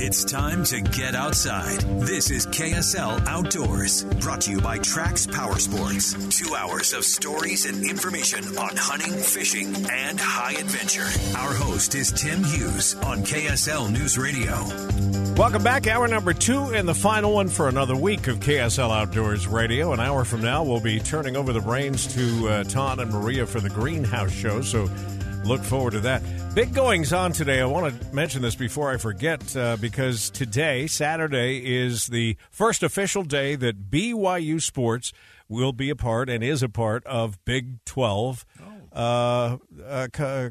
It's time to get outside. This is KSL Outdoors, brought to you by Trax Power Sports. Two hours of stories and information on hunting, fishing, and high adventure. Our host is Tim Hughes on KSL News Radio. Welcome back. Hour number two and the final one for another week of KSL Outdoors Radio. An hour from now, we'll be turning over the reins to uh, Todd and Maria for the Greenhouse Show. So look forward to that. Big goings on today. I want to mention this before I forget uh, because today, Saturday, is the first official day that BYU Sports will be a part and is a part of Big 12 uh, uh, co-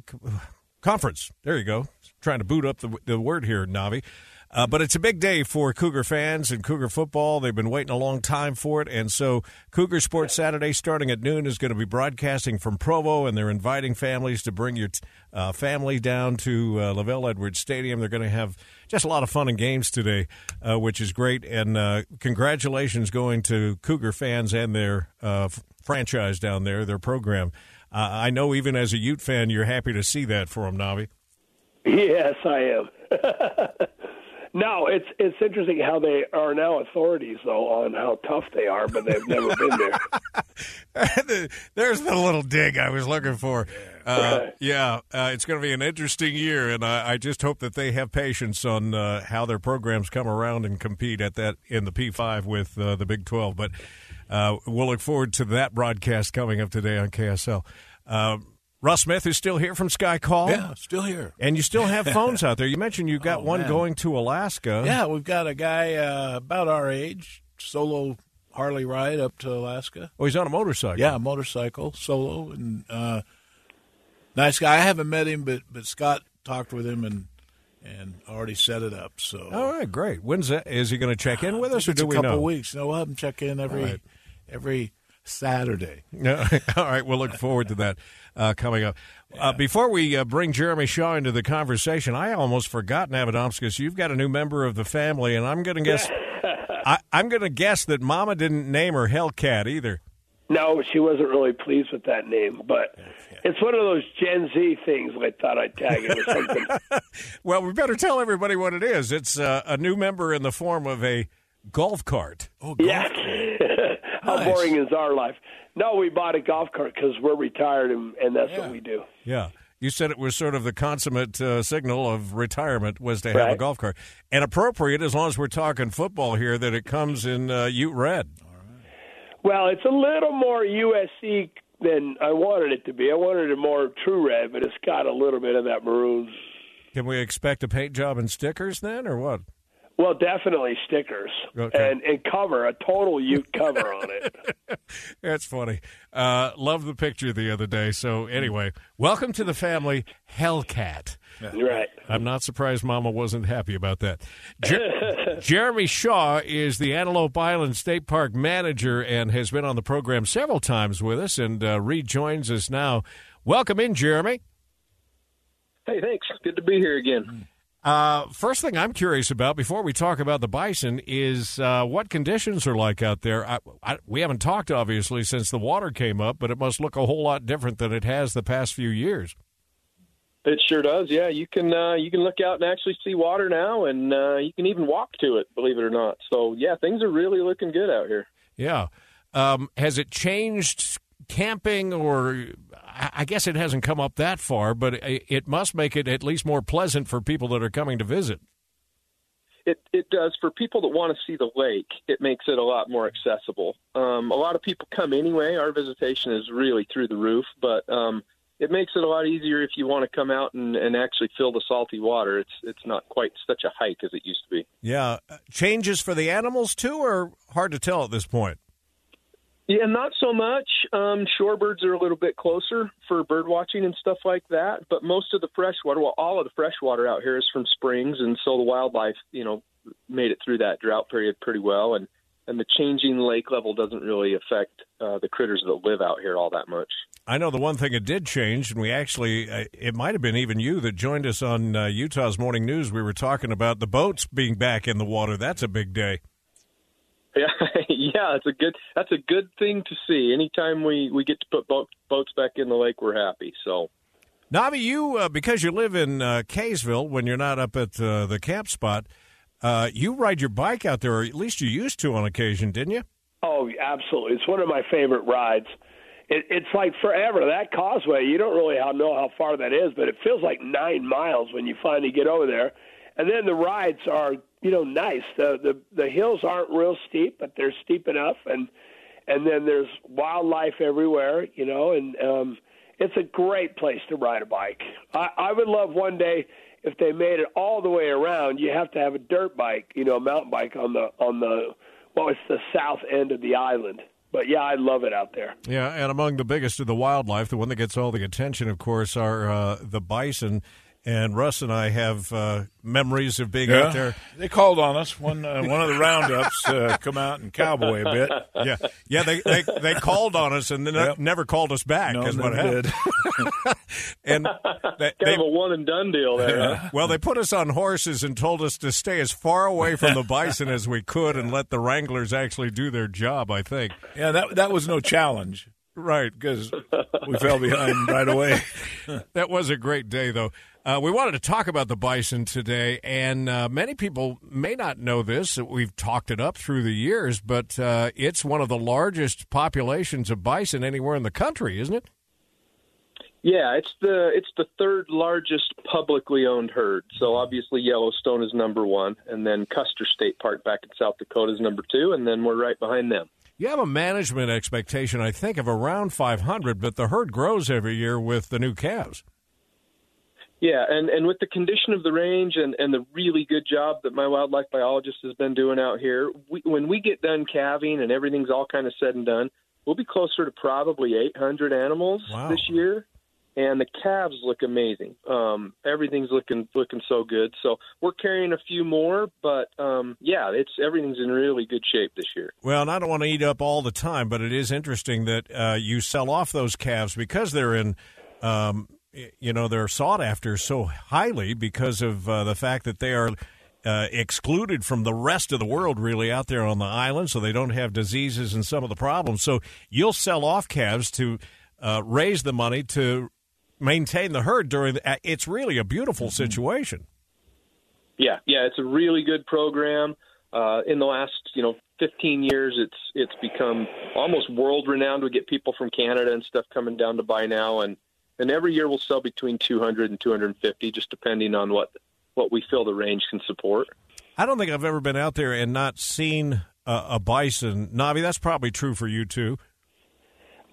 conference. There you go. Trying to boot up the, the word here, Navi. Uh, but it's a big day for Cougar fans and Cougar football. They've been waiting a long time for it. And so, Cougar Sports Saturday, starting at noon, is going to be broadcasting from Provo, and they're inviting families to bring your uh, family down to uh, LaVell Edwards Stadium. They're going to have just a lot of fun and games today, uh, which is great. And uh, congratulations going to Cougar fans and their uh, f- franchise down there, their program. I know even as a Ute fan, you're happy to see that for them, Navi. Yes, I am. no, it's it's interesting how they are now authorities though on how tough they are, but they've never been there. There's the little dig I was looking for. Uh, yeah, uh, it's going to be an interesting year, and I, I just hope that they have patience on uh, how their programs come around and compete at that in the P5 with uh, the Big 12. But uh, we'll look forward to that broadcast coming up today on KSL. Russ Smith is still here from Sky Call. Yeah, still here. And you still have phones out there. You mentioned you've got Oh, one man. going to Alaska. Yeah, we've got a guy uh, about our age, solo Harley ride up to Alaska. Oh, he's on a motorcycle. Yeah, motorcycle, solo, and uh, nice guy. I haven't met him, but but Scott talked with him and and already set it up. So All right, great. When's that? Is he going to check in with us, or it's do a we couple know? weeks. No, we'll have him check in every right. every Saturday. All right, we'll look forward to that uh, coming up. Uh, before we uh, bring Jeremy Shaw into the conversation, I almost forgot, Navadomskis, you've got a new member of the family, and I'm going to guess. I, I'm going to guess that Mama didn't name her Hellcat either. No, she wasn't really pleased with that name, but it's one of those Gen Z things. I thought I'd tag it or something. Well, we better tell everybody what it is. It's uh, a new member in the form of a golf cart. Oh, yeah. How Nice. boring is our life? No, we bought a golf cart because we're retired and, and that's Yeah. what we do. Yeah. You said it was sort of the consummate uh, signal of retirement was to have a golf cart. And appropriate, as long as we're talking football here, that it comes in uh, Ute Red. Well, it's a little more USC than I wanted it to be. I wanted it more true red, but it's got a little bit of that maroon. Can we expect a paint job and stickers then, or what? Well, definitely stickers Okay. and and cover a total Ute cover on it. That's funny. Uh, love the picture the other day. So anyway, welcome to the family, Hellcat. Right. I'm not surprised Mama wasn't happy about that. Jer- Jeremy Shaw is the Antelope Island State Park manager and has been on the program several times with us and uh, rejoins us now. Welcome in, Jeremy. Hey, thanks. Good to be here again. Uh, first thing I'm curious about before we talk about the bison is uh, what conditions are like out there. I, I, we haven't talked obviously since the water came up, but it must look a whole lot different than it has the past few years. It sure does. Yeah, you can uh, you can look out and actually see water now, and uh, you can even walk to it. Believe it or not. So yeah, things are really looking good out here. Yeah. Um, has it changed camping, or I I guess it hasn't come up that far, but it, it must make it at least more pleasant for people that are coming to visit. It it does for people that want to see the lake. It makes it a lot more accessible. Um, a lot of people come anyway. Our visitation is really through the roof, but um, it makes it a lot easier if you want to come out and, and actually feel the salty water. It's it's not quite such a hike as it used to be. Yeah. Uh, Changes for the animals too, or hard to tell at this point? Yeah, not so much. Um, shorebirds are a little bit closer for bird watching and stuff like that. But most of the freshwater, well, all of the freshwater out here is from springs, and so the wildlife, you know, made it through that drought period pretty well. And and the changing lake level doesn't really affect uh, the critters that live out here all that much. I know the one thing it did change, and we actually, uh, it might have been even you that joined us on uh, Utah's Morning News. We were talking about the boats being back in the water. That's a big day. Yeah, yeah, it's a good. That's a good thing to see. Anytime we we get to put boat, boats back in the lake, we're happy. So, Navi, you uh, because you live in uh, Kaysville when you're not up at uh, the camp spot, uh, you ride your bike out there, or at least you used to on occasion, didn't you? Oh, absolutely. It's one of my favorite rides. It, it's like forever. That causeway, you don't really know how far that is, but it feels like nine miles when you finally get over there. And then the rides are, you know, nice. The the the hills aren't real steep, but they're steep enough, and and then there's wildlife everywhere, you know, and um, it's a great place to ride a bike. I, I would love one day if they made it all the way around. You have to have a dirt bike, you know, a mountain bike on the on the well, it's the south end of the island. But yeah, I love it out there. Yeah, and among the biggest of the wildlife, the one that gets all the attention, of course, are uh, the bison. And Russ and I have uh, memories of being out there. They called on us. One uh, one of the roundups uh, come out and cowboy a bit. Yeah, yeah. They they, they called on us and then Yep. never called us back. No, is what never happened. did. And they, kind they, of a one and done deal there. huh? well, they put us on horses and told us to stay as far away from the bison as we could and let the wranglers actually do their job. I think. Yeah, that that was no challenge Right. because we fell behind right away. That was a great day, though. Uh, we wanted to talk about the bison today, and uh, many people may not know this. We've talked it up through the years, but uh, it's one of the largest populations of bison anywhere in the country, isn't it? Yeah, it's the it's the third largest publicly owned herd. So obviously Yellowstone is number one, and then Custer State Park back in South Dakota is number two, and then we're right behind them. You have a management expectation, I think, of around 500, but the herd grows every year with the new calves. Yeah, and, and with the condition of the range and, and the really good job that my wildlife biologist has been doing out here, we, when we get done calving and everything's all kind of said and done, we'll be closer to probably 800 animals Wow. this year. And the calves look amazing. Um, everything's looking looking so good. So we're carrying a few more, but um, yeah, it's everything's in really good shape this year. Well, and I don't want to eat up all the time, but it is interesting that uh, you sell off those calves because they're in, um, you know, they're sought after so highly because of uh, the fact that they are uh, excluded from the rest of the world, really, out there on the island, so they don't have diseases and some of the problems. So you'll sell off calves to uh, raise the money to maintain the herd during. The, it's really a beautiful situation. Yeah, yeah, it's a really good program. Uh, in the last, you know, 15 years, it's it's become almost world renowned. We get people from Canada and stuff coming down to buy now, and and every year we'll sell between 200 and 250, just depending on what what we feel the range can support. I don't think I've ever been out there and not seen a, a bison. Navi, that's probably true for you too.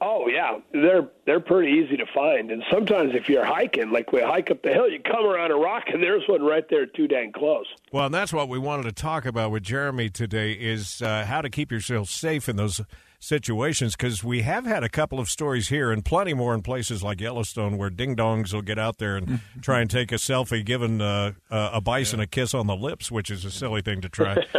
Oh yeah, they're they're pretty easy to find, and sometimes if you're hiking, like we hike up the hill, you come around a rock, and there's one right there, too dang close. Well, and that's what we wanted to talk about with Jeremy today is uh, how to keep yourself safe in those situations because we have had a couple of stories here and plenty more in places like Yellowstone where ding dongs will get out there and try and take a selfie giving uh, uh, a bison a kiss on the lips, which is a silly thing to try.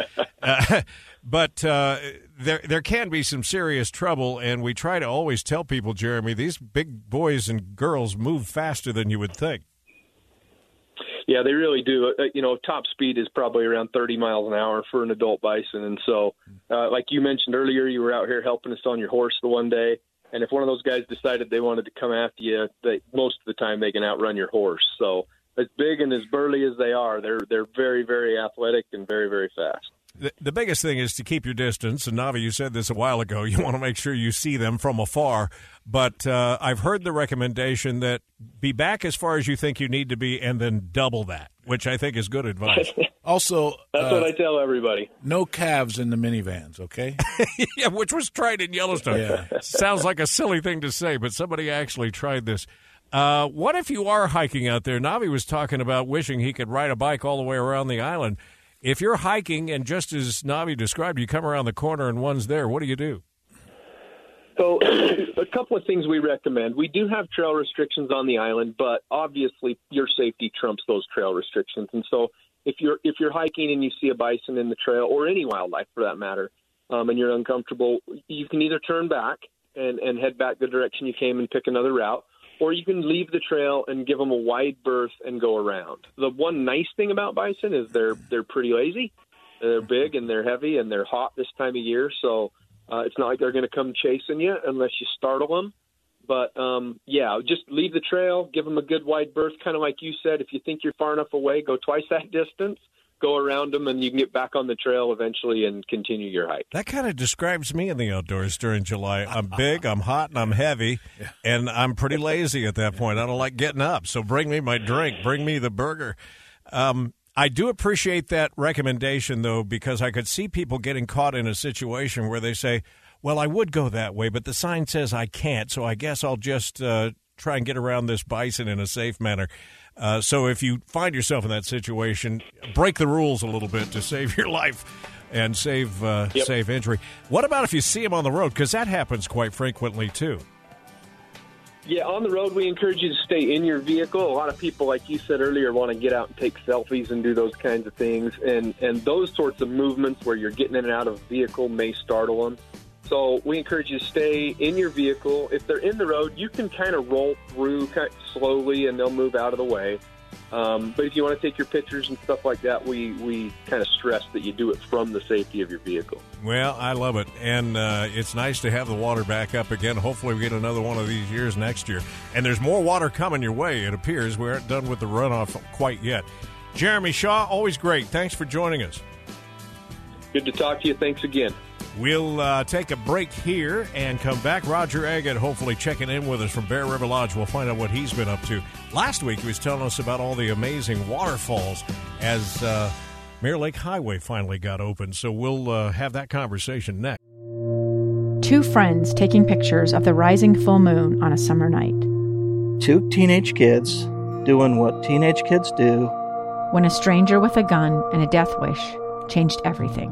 Uh, but uh, there there can be some serious trouble, and we try to always tell people, Jeremy, these big boys and girls move faster than you would think. Yeah, they really do. Uh, you know, top speed is probably around 30 miles an hour for an adult bison, and so, uh, like you mentioned earlier, you were out here helping us on your horse the one day, and if one of those guys decided they wanted to come after you, they most of the time they can outrun your horse. So, as big and as burly as they are, they're they're very very athletic and very very fast. The, the biggest thing is to keep your distance. And Navi, you said this a while ago. You want to make sure you see them from afar. But uh, I've heard the recommendation that be back as far as you think you need to be, and then double that, which I think is good advice. Also, That's uh, what I tell everybody. no calves in the minivans. Okay. yeah, which was tried in Yellowstone. Yeah. Sounds like a silly thing to say, but somebody actually tried this. Uh, what if you are hiking out there? Navi was talking about wishing he could ride a bike all the way around the island. If you're hiking and just as Navi described, you come around the corner and one's there, what do you do? So, a couple of things we recommend. We do have trail restrictions on the island, but obviously your safety trumps those trail restrictions. And so, if you're if you're hiking and you see a bison in the trail or any wildlife for that matter, um, and you're uncomfortable, you can either turn back and and head back the direction you came and pick another route, or you can leave the trail and give them a wide berth and go around. The one nice thing about bison is they're they're pretty lazy. They're big and they're heavy and they're hot this time of year, so uh, it's not like they're going to come chasing you unless you startle them. But um, yeah, just leave the trail, give them a good wide berth, kind of like you said. If you think you're far enough away, go twice that distance, go around them, and you can get back on the trail eventually and continue your hike. That kind of describes me in the outdoors during July. I'm big, I'm hot, and I'm heavy, and I'm pretty lazy at that point. I don't like getting up, so bring me my drink, bring me the burger. Um, I do appreciate that recommendation, though, because I could see people getting caught in a situation where they say, well, I would go that way, but the sign says I can't, so I guess I'll just uh, try and get around this bison in a safe manner. Uh, so if you find yourself in that situation, break the rules a little bit to save your life and save uh, Yep. save injury. What about if you see him on the road? Because that happens quite frequently too. Yeah, on the road, we encourage you to stay in your vehicle. A lot of people, like you said earlier, want to get out and take selfies and do those kinds of things, and and those sorts of movements where you're getting in and out of a vehicle may startle them. So we encourage you to stay in your vehicle. If they're in the road, you can kind of roll through kind of slowly, and they'll move out of the way. Um, but if you want to take your pictures and stuff like that, we we kind of stress that you do it from the safety of your vehicle. Well, I love it, and uh, it's nice to have the water back up again. Hopefully, we get another one of these years next year. And there's more water coming your way. It appears we aren't done with the runoff quite yet. Jeremy Shaw, always great. Thanks for joining us. Good to talk to you. Thanks again. We'll uh, take a break here and come back. Roger Agate hopefully checking in with us from Bear River Lodge. We'll find out what he's been up to. Last week, he was telling us about all the amazing waterfalls as uh, Mirror Lake Highway finally got open. So we'll uh, have that conversation next. Two friends taking pictures of the rising full moon on a summer night. two teenage kids doing what teenage kids do. when a stranger with a gun and a death wish changed everything.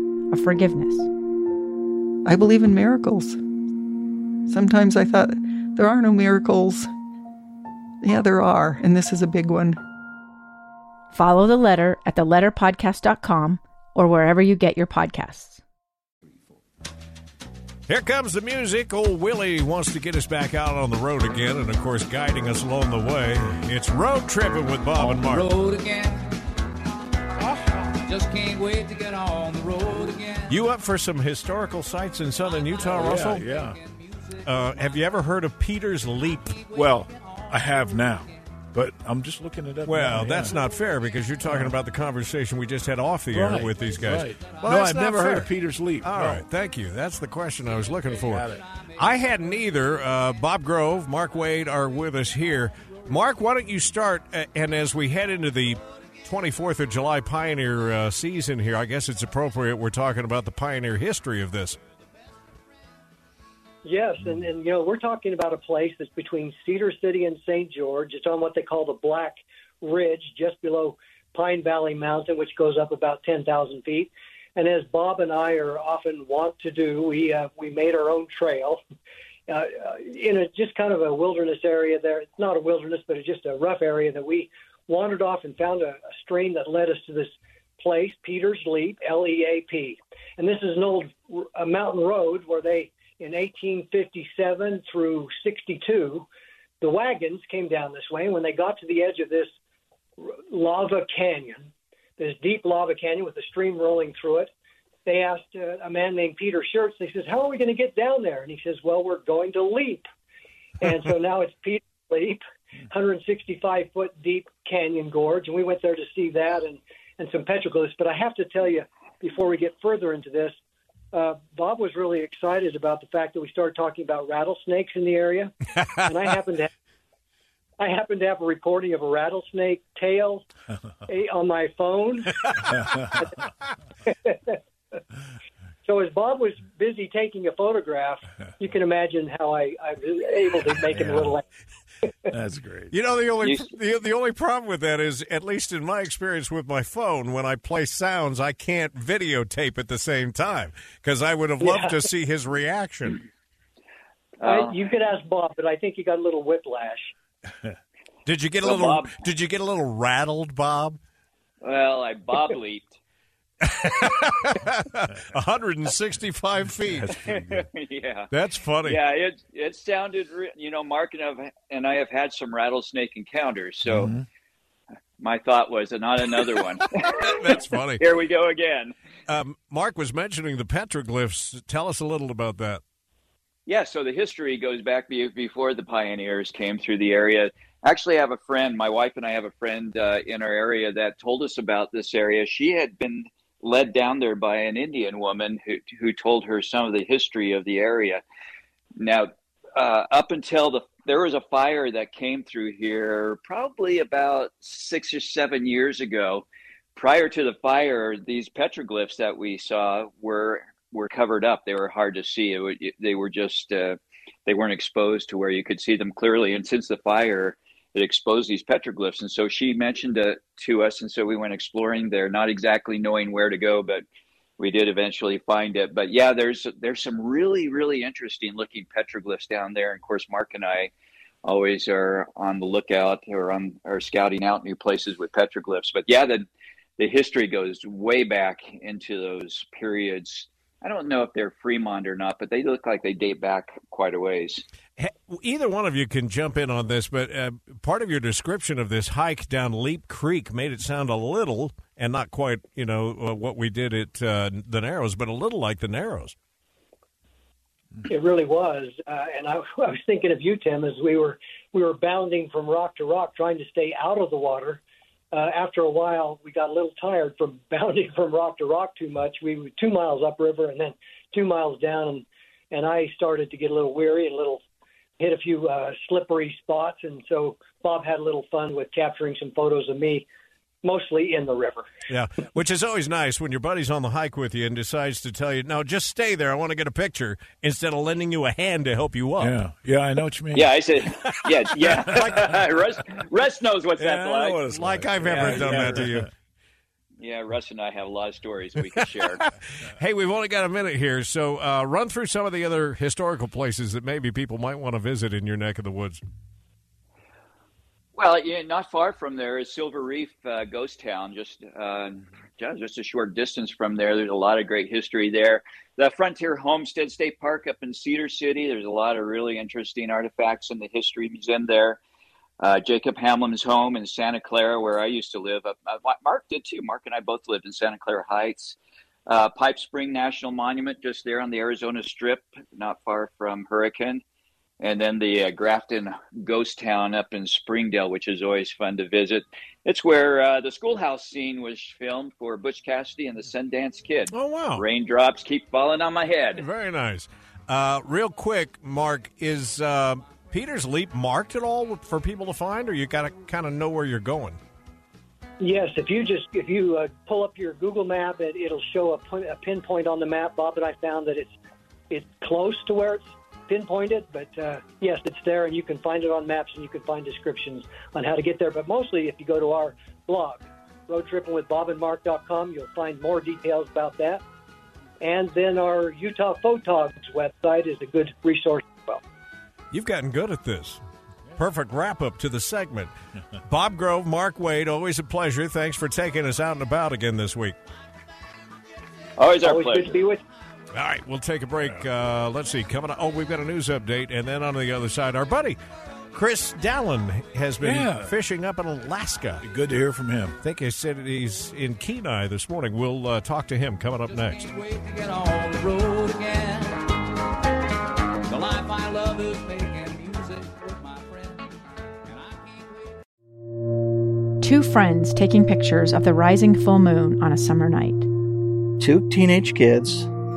of forgiveness. I believe in miracles. Sometimes I thought there are no miracles. Yeah, there are, and this is a big one. Follow the letter at theletterpodcast.com or wherever you get your podcasts. Here comes the music. Old Willie wants to get us back out on the road again, and of course, guiding us along the way. It's road tripping with Bob and Mark. road again. Just can't wait to get on the road again. You up for some historical sites in southern Utah, Russell? Yeah. Uh, have you ever heard of Peter's Leap? Well, I have now, but I'm just looking it up. Well, now, that's yeah. not fair because you're talking about the conversation we just had off the Right, air with these guys. right. Well, no, I've not never heard of Peter's Leap. All no. right, thank you. That's the question I was looking for. Got it. I hadn't either. Uh, Bob Grove, Mark Wade are with us here. Mark, why don't you start? uh, And as we head into the 24th of July Pioneer uh, season here, I guess it's appropriate we're talking about the Pioneer history of this. Yes, and, and you know we're talking about a place that's between Cedar City and St. George. It's on what they call the Black Ridge, just below Pine Valley Mountain, which goes up about ten thousand feet. And as Bob and I are often want to do, we uh, we made our own trail uh, uh, in a just kind of a wilderness area. There, it's not a wilderness, but it's just a rough area that we wandered off and found a, a stream that led us to this place, Peter's Leap, L-E-A-P. And this is an old a mountain road where they in 1857 through 62, the wagons came down this way. And when they got to the edge of this lava canyon, this deep lava canyon with a stream rolling through it, they asked uh, a man named Peter Shirts, they says, How are we going to get down there? And he says, Well, we're going to leap. And so now it's Peter's Leap, 165 foot deep canyon gorge. And we went there to see that and, and some petroglyphs. But I have to tell you, before we get further into this, uh, Bob was really excited about the fact that we started talking about rattlesnakes in the area, and I happened to. Have, I happen to have a recording of a rattlesnake tail eh, on my phone. so as Bob was busy taking a photograph, you can imagine how I, I was able to make him a little. That's great. You know the only You- the, the only problem with that is, at least in my experience with my phone, when I play sounds, I can't videotape at the same time because I would have loved Yeah. to see his reaction. I, you could ask Bob, but I think he got a little whiplash. Did you get a Well, little? Bob- Did you get a little rattled, Bob? Well, I bob leaped. 165 feet. yeah. That's funny. Yeah, it it sounded. Re- you know, Mark and I have, and I have had some rattlesnake encounters, so Mm-hmm. my thought was not another one. That's funny. Here we go again. Um, Mark was mentioning the petroglyphs. Tell us a little about that. Yeah, so the history goes back be- before the pioneers came through the area. Actually, I have a friend, my wife and I have a friend uh, in our area that told us about this area. She had been led down there by an Indian woman who, who told her some of the history of the area. Now, uh, up until the there was a fire that came through here probably about six or seven years ago. Prior to the fire, these petroglyphs that we saw were were covered up. They were hard to see. It, they were just uh, they weren't exposed to where you could see them clearly. And since the fire, it exposed these petroglyphs. And so she mentioned it to us, and so we went exploring there, not exactly knowing where to go, but we did eventually find it. But yeah, there's there's some really really interesting looking petroglyphs down there. And of course, Mark and I always are on the lookout or on or scouting out new places with petroglyphs. But yeah, the the history goes way back into those periods. I don't know if they're Fremont or not, but they look like they date back quite a ways. Either one of you can jump in on this, but uh, part of your description of this hike down Leap Creek made it sound a little, and not quite, you know, uh, what we did at uh, the Narrows, but a little like the Narrows. It really was, uh, and I, I was thinking of you, Tim, as we were we were bounding from rock to rock, trying to stay out of the water. Uh, after a while, we got a little tired from bounding from rock to rock too much. We were two miles upriver and then two miles down, and and I started to get a little weary and a little hit a few uh, slippery spots, and so Bob had a little fun with capturing some photos of me, mostly in the river. Yeah, which is always nice when your buddy's on the hike with you and decides to tell you, "No, just stay there. I want to get a picture," instead of lending you a hand to help you up. Yeah, yeah, I know what you mean. Yeah, I said, yeah, yeah. Russ, Russ knows what's Yeah, that's I like. what it's like I've ever done that to you. Yeah, Russ and I have a lot of stories we can share. Hey, we've only got a minute here, so uh, run through some of the other historical places that maybe people might want to visit in your neck of the woods. Well, yeah, not far from there is Silver Reef uh, Ghost Town, just uh, just a short distance from there. There's a lot of great history there. The Frontier Homestead State Park up in Cedar City. There's a lot of really interesting artifacts in the history museum there. Uh, Jacob Hamblin's home in Santa Clara, where I used to live. Uh, Mark did too. Mark and I both lived in Santa Clara Heights. Uh, Pipe Spring National Monument, just there on the Arizona Strip, not far from Hurricane and then the uh, Grafton Ghost Town up in Springdale, which is always fun to visit. It's where uh, the schoolhouse scene was filmed for Butch Cassidy and the Sundance Kid. Oh wow! Raindrops keep falling on my head. Very nice. Uh, real quick, Mark, is uh, Peter's Leap marked at all for people to find, or you got to kind of know where you're going? Yes, if you just if you uh, pull up your Google map, it, it'll show a, pin- a pinpoint on the map. Bob and I found that it's it's close to where it's pinpointed, but uh, yes, it's there, and you can find it on maps, and you can find descriptions on how to get there. But mostly, if you go to our blog, roadtrippingwithbobandmark.com, you'll find more details about that. And then our Utah Photogs website is a good resource as well. You've gotten good at this. Perfect wrap up to the segment. Bob Grove, Mark Wade, always a pleasure. Thanks for taking us out and about again this week. Always our Always pleasure. good to be with you. All right, we'll take a break. Uh, let's see. Coming up, oh, we've got a news update, and then on the other side, our buddy Chris Dallin has been Yeah. fishing up in Alaska. Good to hear from him. I think he said he's in Kenai this morning. We'll uh, talk to him coming up next. Can't wait to get on the road again. The life I love is making music with my friends. And I can't wait. Two friends taking pictures of the rising full moon on a summer night. Two teenage kids